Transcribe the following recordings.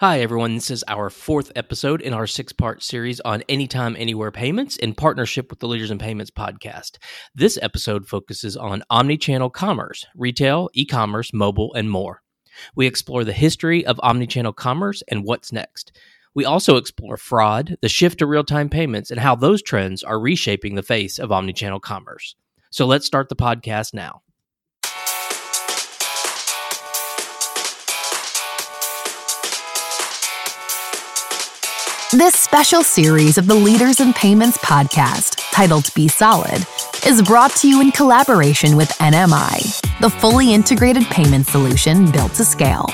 Hi, everyone. This is our fourth episode in our six part series on Anytime, Anywhere payments in partnership with the Leaders in Payments podcast. This episode focuses on omni-channel commerce, retail, e commerce, mobile, and more. We explore the history of omni-channel commerce and what's next. We also explore fraud, the shift to real time payments, and how those trends are reshaping the face of omni-channel commerce. So let's start the podcast now. This special series of the Leaders in Payments podcast, titled Be Solid, is brought to you in collaboration with NMI, the fully integrated payment solution built to scale.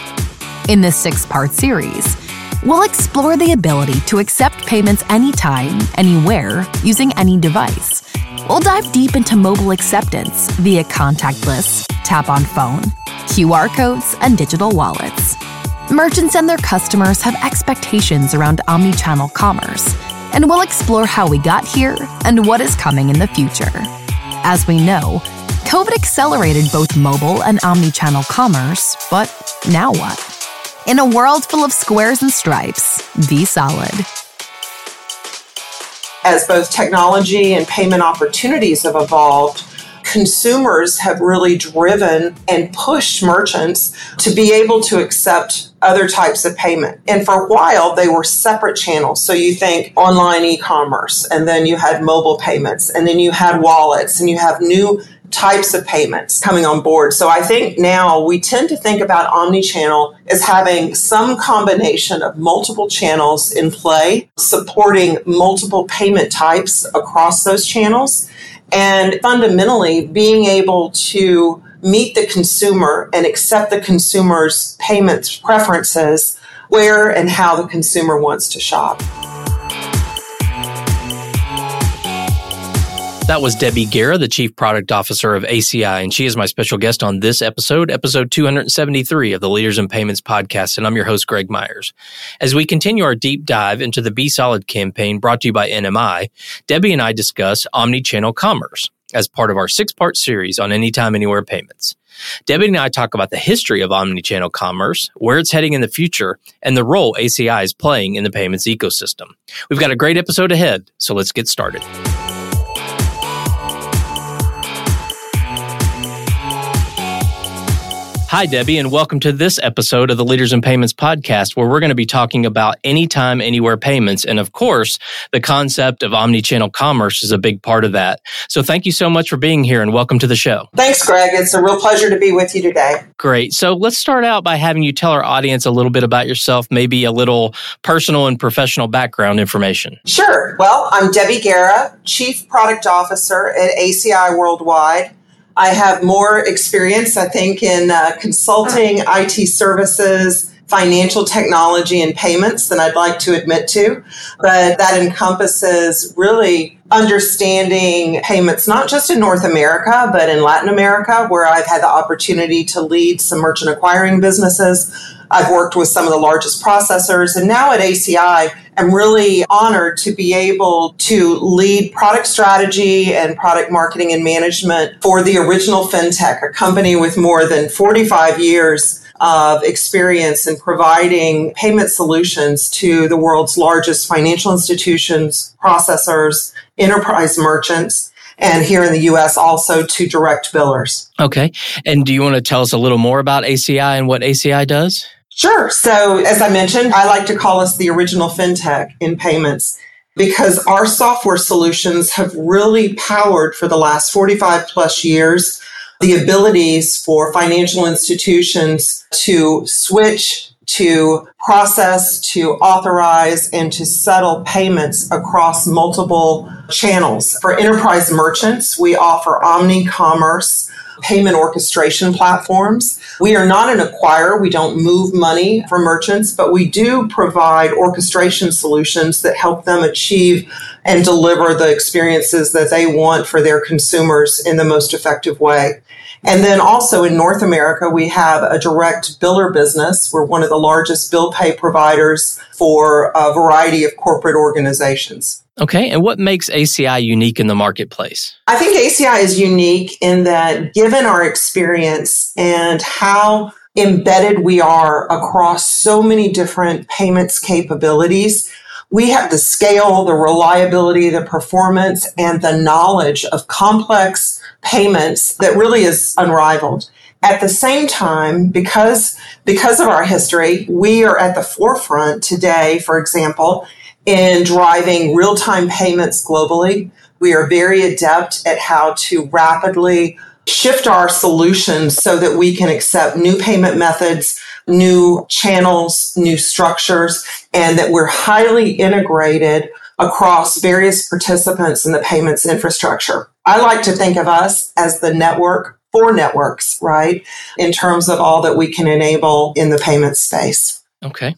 In this six part series, we'll explore the ability to accept payments anytime, anywhere, using any device. We'll dive deep into mobile acceptance via contactless, tap on phone, QR codes, and digital wallets. Merchants and their customers have expectations around omni-channel commerce, and we'll explore how we got here and what is coming in the future. As we know, COVID accelerated both mobile and omni-channel commerce, but now what? In a world full of squares and stripes, be solid. As both technology and payment opportunities have evolved, consumers have really driven and pushed merchants to be able to accept other types of payment. And for a while, they were separate channels. So you think online e commerce, and then you had mobile payments, and then you had wallets, and you have new types of payments coming on board. So I think now we tend to think about omni-channel as having some combination of multiple channels in play, supporting multiple payment types across those channels, and fundamentally being able to meet the consumer and accept the consumer's payment preferences where and how the consumer wants to shop. That was Debbie Guerra, the Chief Product Officer of ACI, and she is my special guest on this episode, episode 273 of the Leaders in Payments podcast, and I'm your host, Greg Myers. As we continue our deep dive into the Be Solid campaign brought to you by NMI, Debbie and I discuss omni-channel commerce as part of our six-part series on Anytime Anywhere payments. Debbie and I talk about the history of omni-channel commerce, where it's heading in the future, and the role ACI is playing in the payments ecosystem. We've got a great episode ahead, so let's get started. Hi, Debbie, and welcome to this episode of the Leaders in Payments podcast, where we're going to be talking about anytime, anywhere payments. And of course, the concept of omni-channel commerce is a big part of that. So thank you so much for being here and welcome to the show. Thanks, Greg. It's a real pleasure to be with you today. Great. So let's start out by having you tell our audience a little bit about yourself, maybe a little personal and professional background information. Sure. Well, I'm Debbie Guerra, Chief Product Officer at ACI Worldwide. I have more experience, I think, in uh, consulting, IT services, financial technology, and payments than I'd like to admit to. But that encompasses really understanding payments, not just in North America, but in Latin America, where I've had the opportunity to lead some merchant acquiring businesses. I've worked with some of the largest processors, and now at ACI, I'm really honored to be able to lead product strategy and product marketing and management for the original FinTech, a company with more than 45 years of experience in providing payment solutions to the world's largest financial institutions, processors, enterprise merchants, and here in the US also to direct billers. Okay. And do you want to tell us a little more about ACI and what ACI does? Sure. So, as I mentioned, I like to call us the original fintech in payments because our software solutions have really powered for the last 45 plus years the abilities for financial institutions to switch, to process, to authorize, and to settle payments across multiple channels. For enterprise merchants, we offer omni commerce payment orchestration platforms. We are not an acquirer. We don't move money for merchants, but we do provide orchestration solutions that help them achieve and deliver the experiences that they want for their consumers in the most effective way. And then also in North America, we have a direct biller business. We're one of the largest bill pay providers for a variety of corporate organizations. Okay. And what makes ACI unique in the marketplace? I think ACI is unique in that given our experience and how embedded we are across so many different payments capabilities. We have the scale, the reliability, the performance, and the knowledge of complex payments that really is unrivaled. At the same time, because, because of our history, we are at the forefront today, for example, in driving real time payments globally. We are very adept at how to rapidly shift our solutions so that we can accept new payment methods, new channels, new structures, and that we're highly integrated across various participants in the payments infrastructure. I like to think of us as the network for networks, right? In terms of all that we can enable in the payment space. Okay.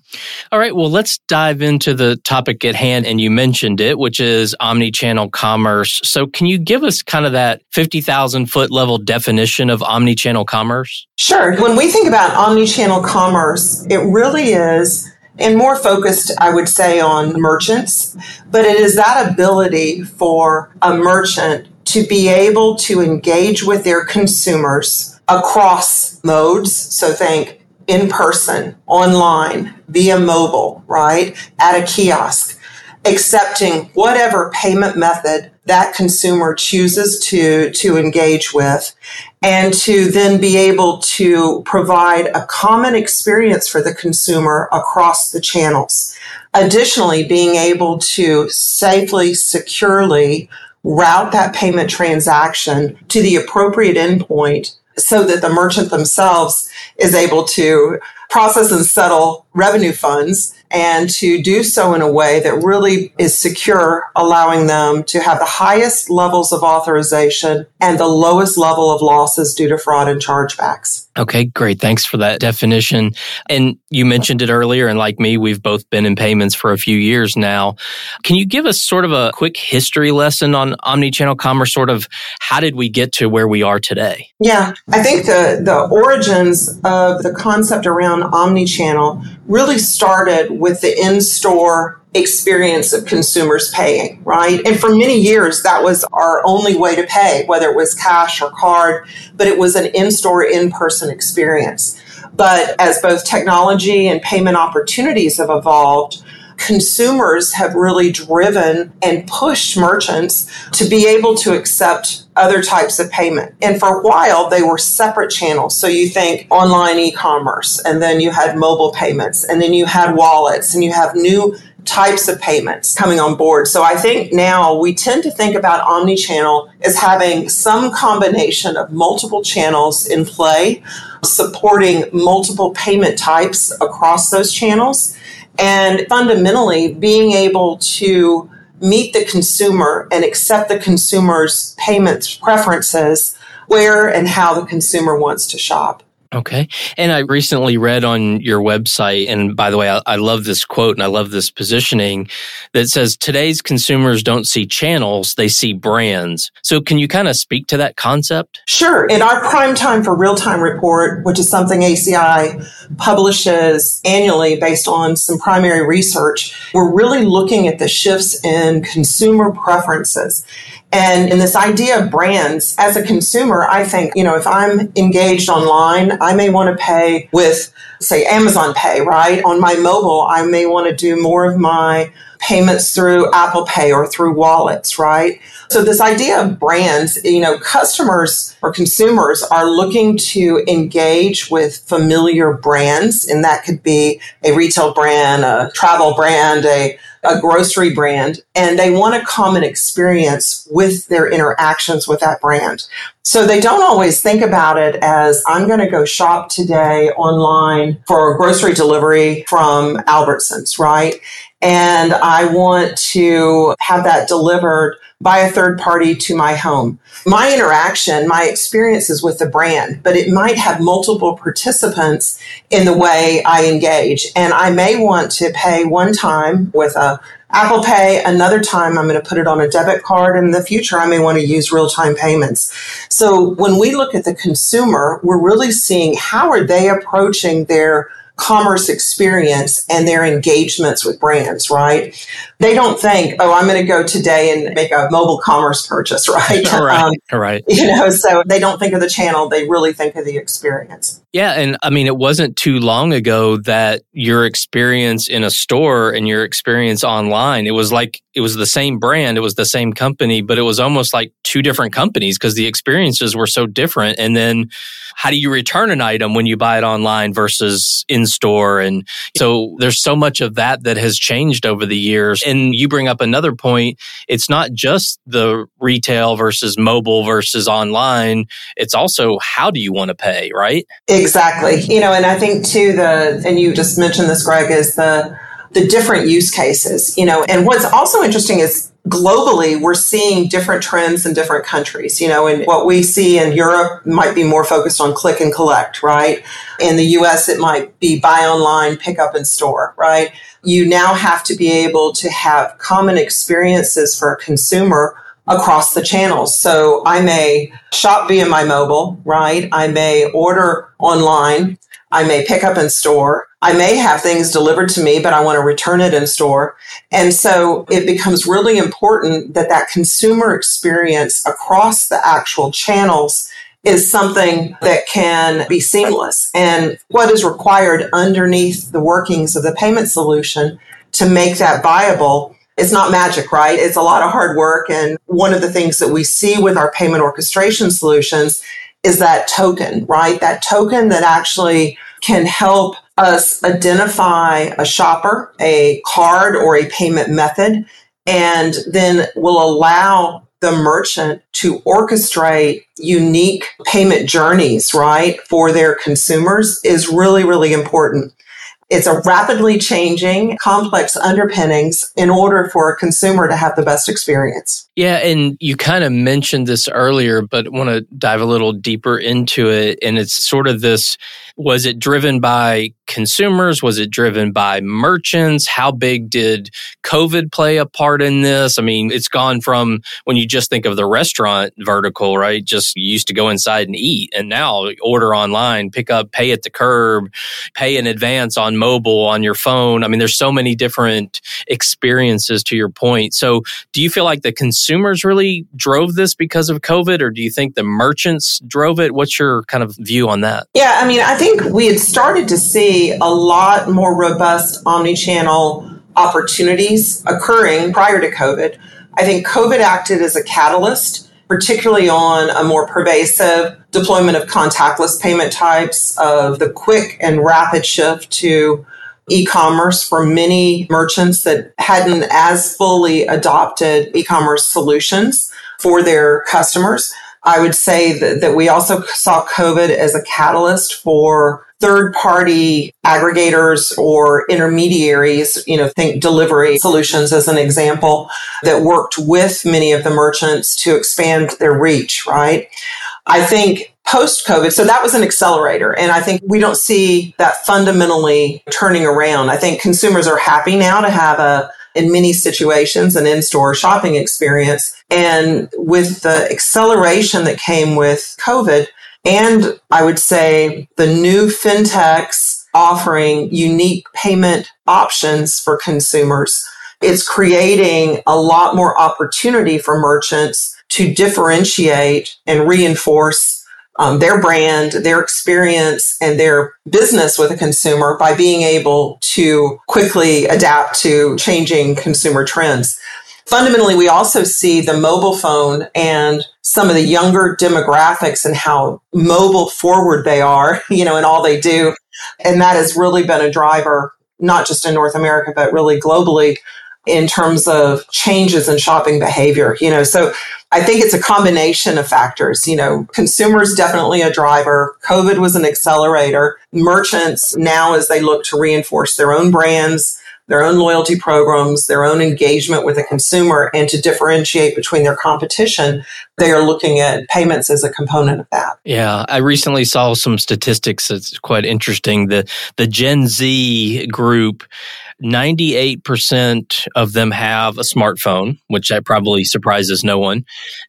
All right. Well, let's dive into the topic at hand. And you mentioned it, which is omni-channel commerce. So can you give us kind of that 50,000 foot level definition of omni-channel commerce? Sure. When we think about omni-channel commerce, it really is and more focused, I would say, on merchants, but it is that ability for a merchant to be able to engage with their consumers across modes. So think in person, online, via mobile, right? At a kiosk, accepting whatever payment method that consumer chooses to, to engage with and to then be able to provide a common experience for the consumer across the channels. Additionally, being able to safely, securely route that payment transaction to the appropriate endpoint so that the merchant themselves is able to process and settle revenue funds and to do so in a way that really is secure, allowing them to have the highest levels of authorization and the lowest level of losses due to fraud and chargebacks. Okay, great. Thanks for that definition. And you mentioned it earlier, and like me, we've both been in payments for a few years now. Can you give us sort of a quick history lesson on omni-channel commerce? Sort of how did we get to where we are today? Yeah, I think the, the origins of the concept around omni-channel really started with the in-store experience of consumers paying, right? And for many years, that was our only way to pay, whether it was cash or card, but it was an in-store, in-person experience. But as both technology and payment opportunities have evolved, consumers have really driven and pushed merchants to be able to accept other types of payment. And for a while, they were separate channels. So you think online e commerce, and then you had mobile payments, and then you had wallets, and you have new types of payments coming on board. So I think now we tend to think about omni-channel as having some combination of multiple channels in play, supporting multiple payment types across those channels, and fundamentally being able to meet the consumer and accept the consumer's payment preferences where and how the consumer wants to shop. Okay. And I recently read on your website, and by the way, I, I, love this quote and I love this positioning that says today's consumers don't see channels, they see brands. So can you kind of speak to that concept? Sure. In our prime time for real time report, which is something ACI publishes annually based on some primary research, we're really looking at the shifts in consumer preferences. And in this idea of brands, as a consumer, I think, you know, if I'm engaged online, I may want to pay with, say, Amazon Pay, right? On my mobile, I may want to do more of my payments through Apple Pay or through wallets, right? So this idea of brands, you know, customers or consumers are looking to engage with familiar brands, and that could be a retail brand, a travel brand, a a grocery brand and they want a common experience with their interactions with that brand. So they don't always think about it as I'm going to go shop today online for grocery delivery from Albertsons, right? And I want to have that delivered by a third party to my home. My interaction, my experiences with the brand, but it might have multiple participants in the way I engage. And I may want to pay one time with a Apple Pay. Another time I'm going to put it on a debit card. In the future, I may want to use real time payments. So when we look at the consumer, we're really seeing how are they approaching their commerce experience and their engagements with brands, right? They don't think, oh, I'm going to go today and make a mobile commerce purchase, right? right. Um, right. You know, so they don't think of the channel, they really think of the experience. Yeah. And I mean, it wasn't too long ago that your experience in a store and your experience online, it was like, it was the same brand, it was the same company, but it was almost like two different companies because the experiences were so different. And then how do you return an item when you buy it online versus in store? And so there's so much of that that has changed over the years. And you bring up another point. It's not just the retail versus mobile versus online. It's also how do you want to pay, right? Exactly. You know, and I think too the and you just mentioned this, Greg, is the the different use cases, you know, and what's also interesting is globally we're seeing different trends in different countries, you know, and what we see in Europe might be more focused on click and collect, right? In the US, it might be buy online, pick up in store, right? You now have to be able to have common experiences for a consumer across the channels. So I may shop via my mobile, right? I may order online. I may pick up in store. I may have things delivered to me, but I want to return it in store. And so it becomes really important that that consumer experience across the actual channels is something that can be seamless. And what is required underneath the workings of the payment solution to make that viable it's not magic, right? It's a lot of hard work. And one of the things that we see with our payment orchestration solutions is that token, right? That token that actually can help us identify a shopper, a card, or a payment method, and then will allow the merchant to orchestrate unique payment journeys, right, for their consumers is really, really important. It's a rapidly changing, complex underpinnings in order for a consumer to have the best experience. Yeah, and you kind of mentioned this earlier, but want to dive a little deeper into it. And it's sort of this was it driven by consumers? Was it driven by merchants? How big did COVID play a part in this? I mean, it's gone from when you just think of the restaurant vertical, right? Just you used to go inside and eat, and now order online, pick up, pay at the curb, pay in advance on mobile, on your phone. I mean, there's so many different experiences to your point. So, do you feel like the consumers really drove this because of COVID, or do you think the merchants drove it? What's your kind of view on that? Yeah, I mean, I think we had started to see a lot more robust omni-channel opportunities occurring prior to COVID. I think COVID acted as a catalyst, particularly on a more pervasive deployment of contactless payment types, of the quick and rapid shift to e-commerce for many merchants that hadn't as fully adopted e-commerce solutions for their customers. I would say that, that we also saw COVID as a catalyst for third party aggregators or intermediaries, you know, think delivery solutions as an example that worked with many of the merchants to expand their reach, right? I think post COVID, so that was an accelerator. And I think we don't see that fundamentally turning around. I think consumers are happy now to have a, in many situations, an in store shopping experience. And with the acceleration that came with COVID, and I would say the new fintechs offering unique payment options for consumers. It's creating a lot more opportunity for merchants to differentiate and reinforce um, their brand, their experience, and their business with a consumer by being able to quickly adapt to changing consumer trends. Fundamentally, we also see the mobile phone and some of the younger demographics and how mobile forward they are, you know, and all they do. And that has really been a driver, not just in North America, but really globally in terms of changes in shopping behavior, you know. So I think it's a combination of factors. You know, consumers definitely a driver. COVID was an accelerator. Merchants now, as they look to reinforce their own brands, their own loyalty programs, their own engagement with the consumer, and to differentiate between their competition, they are looking at payments as a component of that. Yeah, I recently saw some statistics that's quite interesting. The the Gen Z group 98% of them have a smartphone, which that probably surprises no one.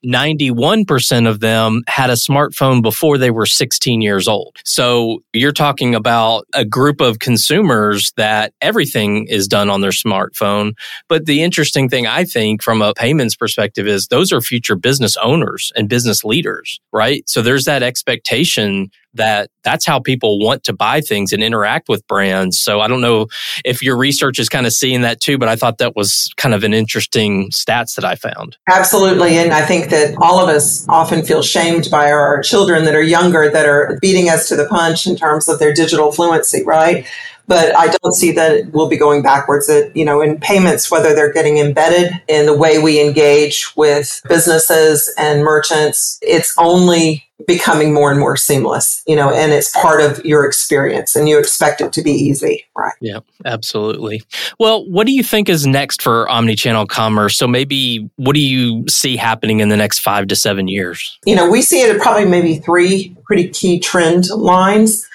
91% of them had a smartphone before they were 16 years old. So you're talking about a group of consumers that everything is done on their smartphone. But the interesting thing I think from a payments perspective is those are future business owners and business leaders, right? So there's that expectation that that's how people want to buy things and interact with brands. So I don't know if your research is kind of seeing that too, but I thought that was kind of an interesting stats that I found. Absolutely. And I think that all of us often feel shamed by our children that are younger that are beating us to the punch in terms of their digital fluency, right? But I don't see that we'll be going backwards. That you know, in payments, whether they're getting embedded in the way we engage with businesses and merchants, it's only becoming more and more seamless, you know, and it's part of your experience and you expect it to be easy, right? Yeah, absolutely. Well, what do you think is next for omnichannel commerce? So maybe what do you see happening in the next five to seven years? You know, we see it at probably maybe three pretty key trend lines.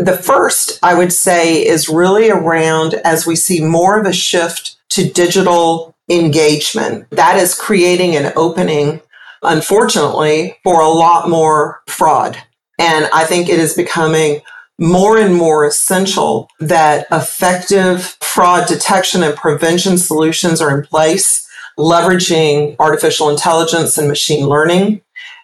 The first, I would say, is really around as we see more of a shift to digital engagement. That is creating an opening, unfortunately, for a lot more fraud. And I think it is becoming more and more essential that effective fraud detection and prevention solutions are in place, leveraging artificial intelligence and machine learning.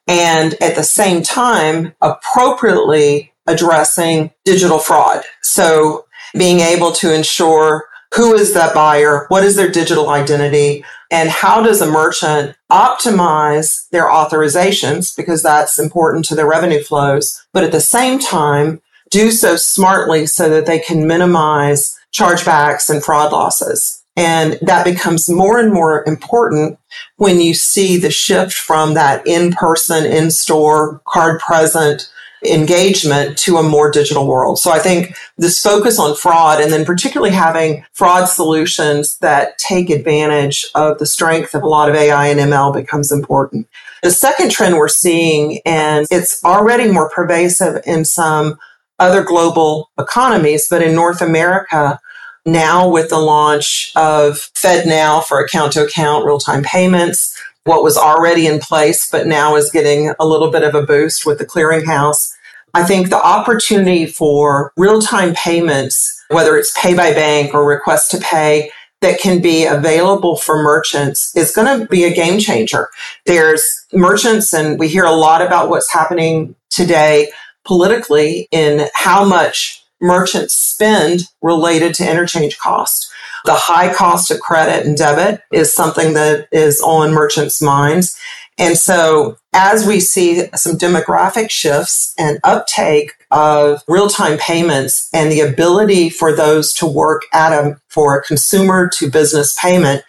And at the same time, appropriately addressing digital fraud. So being able to ensure who is that buyer? What is their digital identity? And how does a merchant optimize their authorizations? Because that's important to their revenue flows. But at the same time, do so smartly so that they can minimize chargebacks and fraud losses. And that becomes more and more important when you see the shift from that in-person, in-store, card present engagement to a more digital world. So I think this focus on fraud and then particularly having fraud solutions that take advantage of the strength of a lot of AI and ML becomes important. The second trend we're seeing, and it's already more pervasive in some other global economies, but in North America, now with the launch of FedNow for account to account real time payments, what was already in place, but now is getting a little bit of a boost with the clearinghouse. I think the opportunity for real time payments, whether it's pay by bank or request to pay, that can be available for merchants is going to be a game changer. There's merchants, and we hear a lot about what's happening today politically in how much merchants spend related to interchange cost. The high cost of credit and debit is something that is on merchants' minds. And so as we see some demographic shifts and uptake of real time payments and the ability for those to work at a, for a consumer to business payment,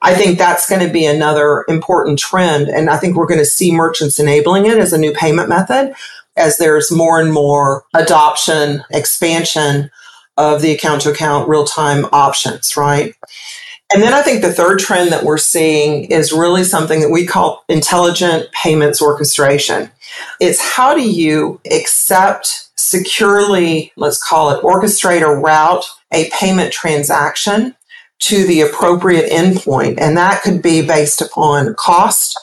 I think that's going to be another important trend. And I think we're going to see merchants enabling it as a new payment method as there's more and more adoption, expansion of the account to account real time options, right? And then I think the third trend that we're seeing is really something that we call intelligent payments orchestration. It's how do you accept securely, let's call it orchestrate or route a payment transaction to the appropriate endpoint. And that could be based upon cost,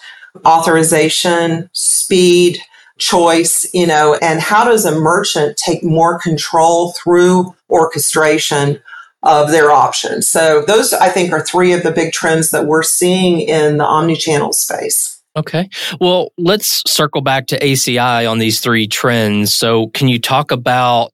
authorization, speed, choice, you know, and how does a merchant take more control through orchestration of their options. So those I think are three of the big trends that we're seeing in the omni-channel space. Okay. Well, let's circle back to ACI on these three trends. So can you talk about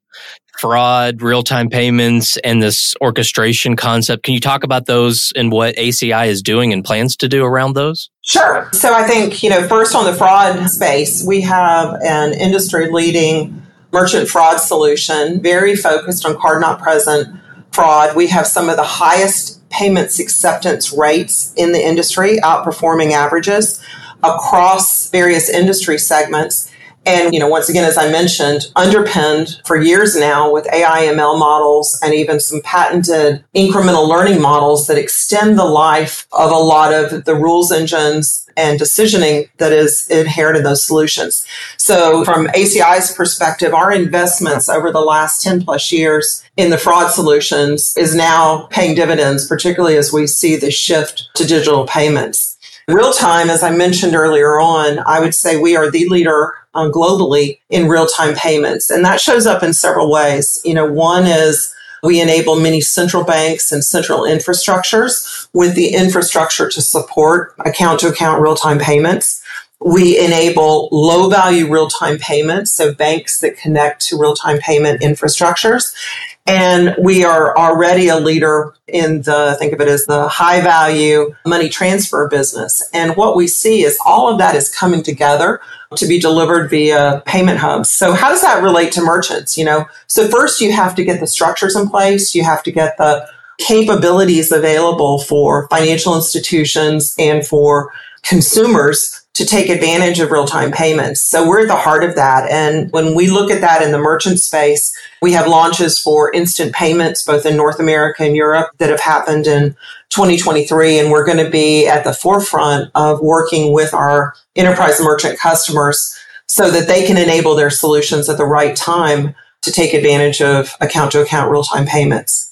fraud, real time payments, and this orchestration concept. Can you talk about those and what ACI is doing and plans to do around those? Sure. So I think, you know, first on the fraud space, we have an industry leading merchant fraud solution, very focused on card not present fraud. We have some of the highest payments acceptance rates in the industry, outperforming averages across various industry segments. And, you know, once again, as I mentioned, underpinned for years now with AI ML models and even some patented incremental learning models that extend the life of a lot of the rules engines and decisioning that is inherent in those solutions. So from ACI's perspective, our investments over the last 10 plus years in the fraud solutions is now paying dividends, particularly as we see the shift to digital payments. Real time, as I mentioned earlier on, I would say we are the leader um, globally in real time payments. And that shows up in several ways. You know, one is we enable many central banks and central infrastructures with the infrastructure to support account to account real time payments. We enable low value real time payments, so banks that connect to real time payment infrastructures. And we are already a leader in the, think of it as the high value money transfer business. And what we see is all of that is coming together to be delivered via payment hubs. So how does that relate to merchants? You know, so first you have to get the structures in place. You have to get the capabilities available for financial institutions and for consumers to take advantage of real time payments. So we're at the heart of that. And when we look at that in the merchant space, we have launches for instant payments, both in North America and Europe that have happened in 2023. And we're going to be at the forefront of working with our enterprise merchant customers so that they can enable their solutions at the right time to take advantage of account to account real time payments.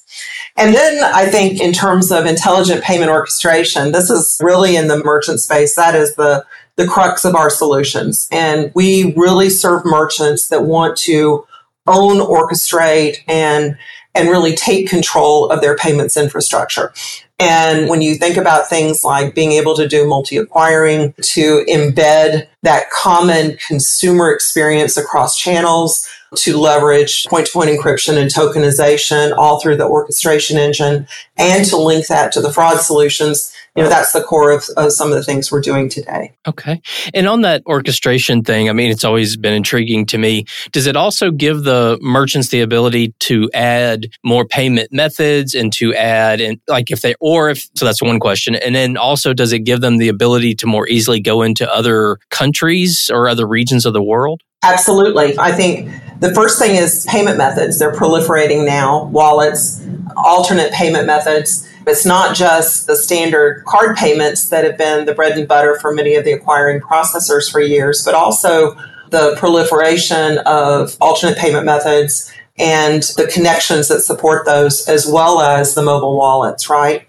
And then I think in terms of intelligent payment orchestration, this is really in the merchant space. That is the the crux of our solutions. And we really serve merchants that want to own, orchestrate, and and really take control of their payments infrastructure. And when you think about things like being able to do multi acquiring, to embed that common consumer experience across channels, to leverage point to point encryption and tokenization all through the orchestration engine, and to link that to the fraud solutions, you know that's the core of, of, some of the things we're doing today. Okay. And on that orchestration thing i mean it's always been intriguing to me. Does it also give the merchants the ability to add more payment methods and to add and like if they or if so that's one question. And then also does it give them the ability to more easily go into other countries or other regions of the world? Absolutely. I think the first thing is payment methods. They're proliferating now. Wallets alternate payment methods it's not just the standard card payments that have been the bread and butter for many of the acquiring processors for years, but also the proliferation of alternate payment methods and the connections that support those, as well as the mobile wallets, right?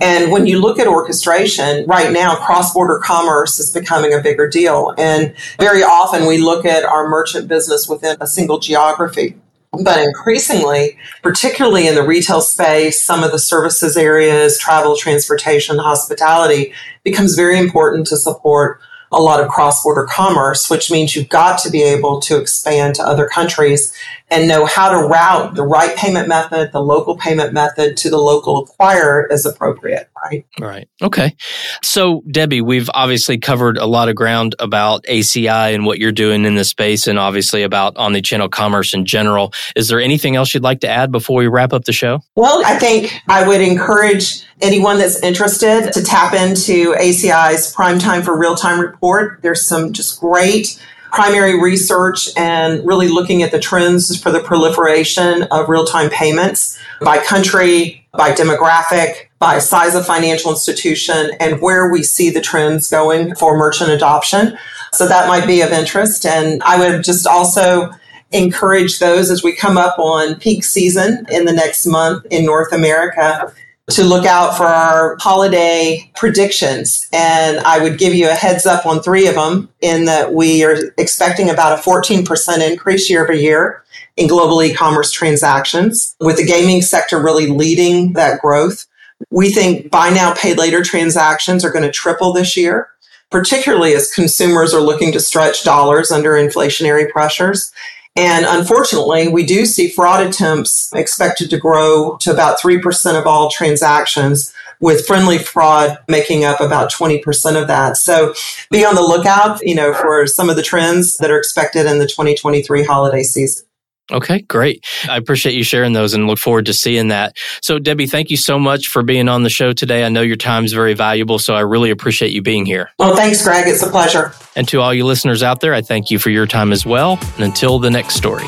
And when you look at orchestration, right now, cross border commerce is becoming a bigger deal. And very often we look at our merchant business within a single geography. But increasingly, particularly in the retail space, some of the services areas, travel, transportation, hospitality, becomes very important to support a lot of cross border commerce, which means you've got to be able to expand to other countries and know how to route the right payment method, the local payment method to the local acquirer as appropriate, right? Right. Okay. So, Debbie, we've obviously covered a lot of ground about ACI and what you're doing in this space and obviously about omnichannel commerce in general. Is there anything else you'd like to add before we wrap up the show? Well, I think I would encourage anyone that's interested to tap into ACI's Prime Time for Real Time report. There's some just great primary research and really looking at the trends for the proliferation of real time payments by country, by demographic, by size of financial institution, and where we see the trends going for merchant adoption. So that might be of interest. And I would just also encourage those as we come up on peak season in the next month in North America to look out for our holiday predictions. And I would give you a heads up on three of them in that we are expecting about a 14% increase year over year in global e-commerce transactions with the gaming sector really leading that growth. We think buy now, pay later transactions are going to triple this year, particularly as consumers are looking to stretch dollars under inflationary pressures. And unfortunately, we do see fraud attempts expected to grow to about 3% of all transactions with friendly fraud making up about 20% of that. So be on the lookout, you know, for some of the trends that are expected in the 2023 holiday season. Okay, great. I appreciate you sharing those and look forward to seeing that. So, Debbie, thank you so much for being on the show today. I know your time is very valuable, so I really appreciate you being here. Well, thanks, Greg. It's a pleasure. And to all you listeners out there, I thank you for your time as well. And until the next story.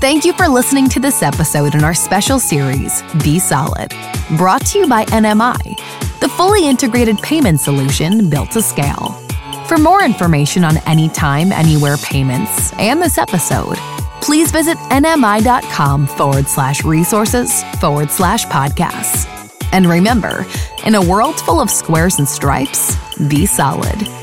Thank you for listening to this episode in our special series, Be Solid, brought to you by NMI, the fully integrated payment solution built to scale. For more information on anytime, anywhere payments and this episode, please visit nmi.com forward slash resources forward slash podcasts. And remember, in a world full of squares and stripes, be solid.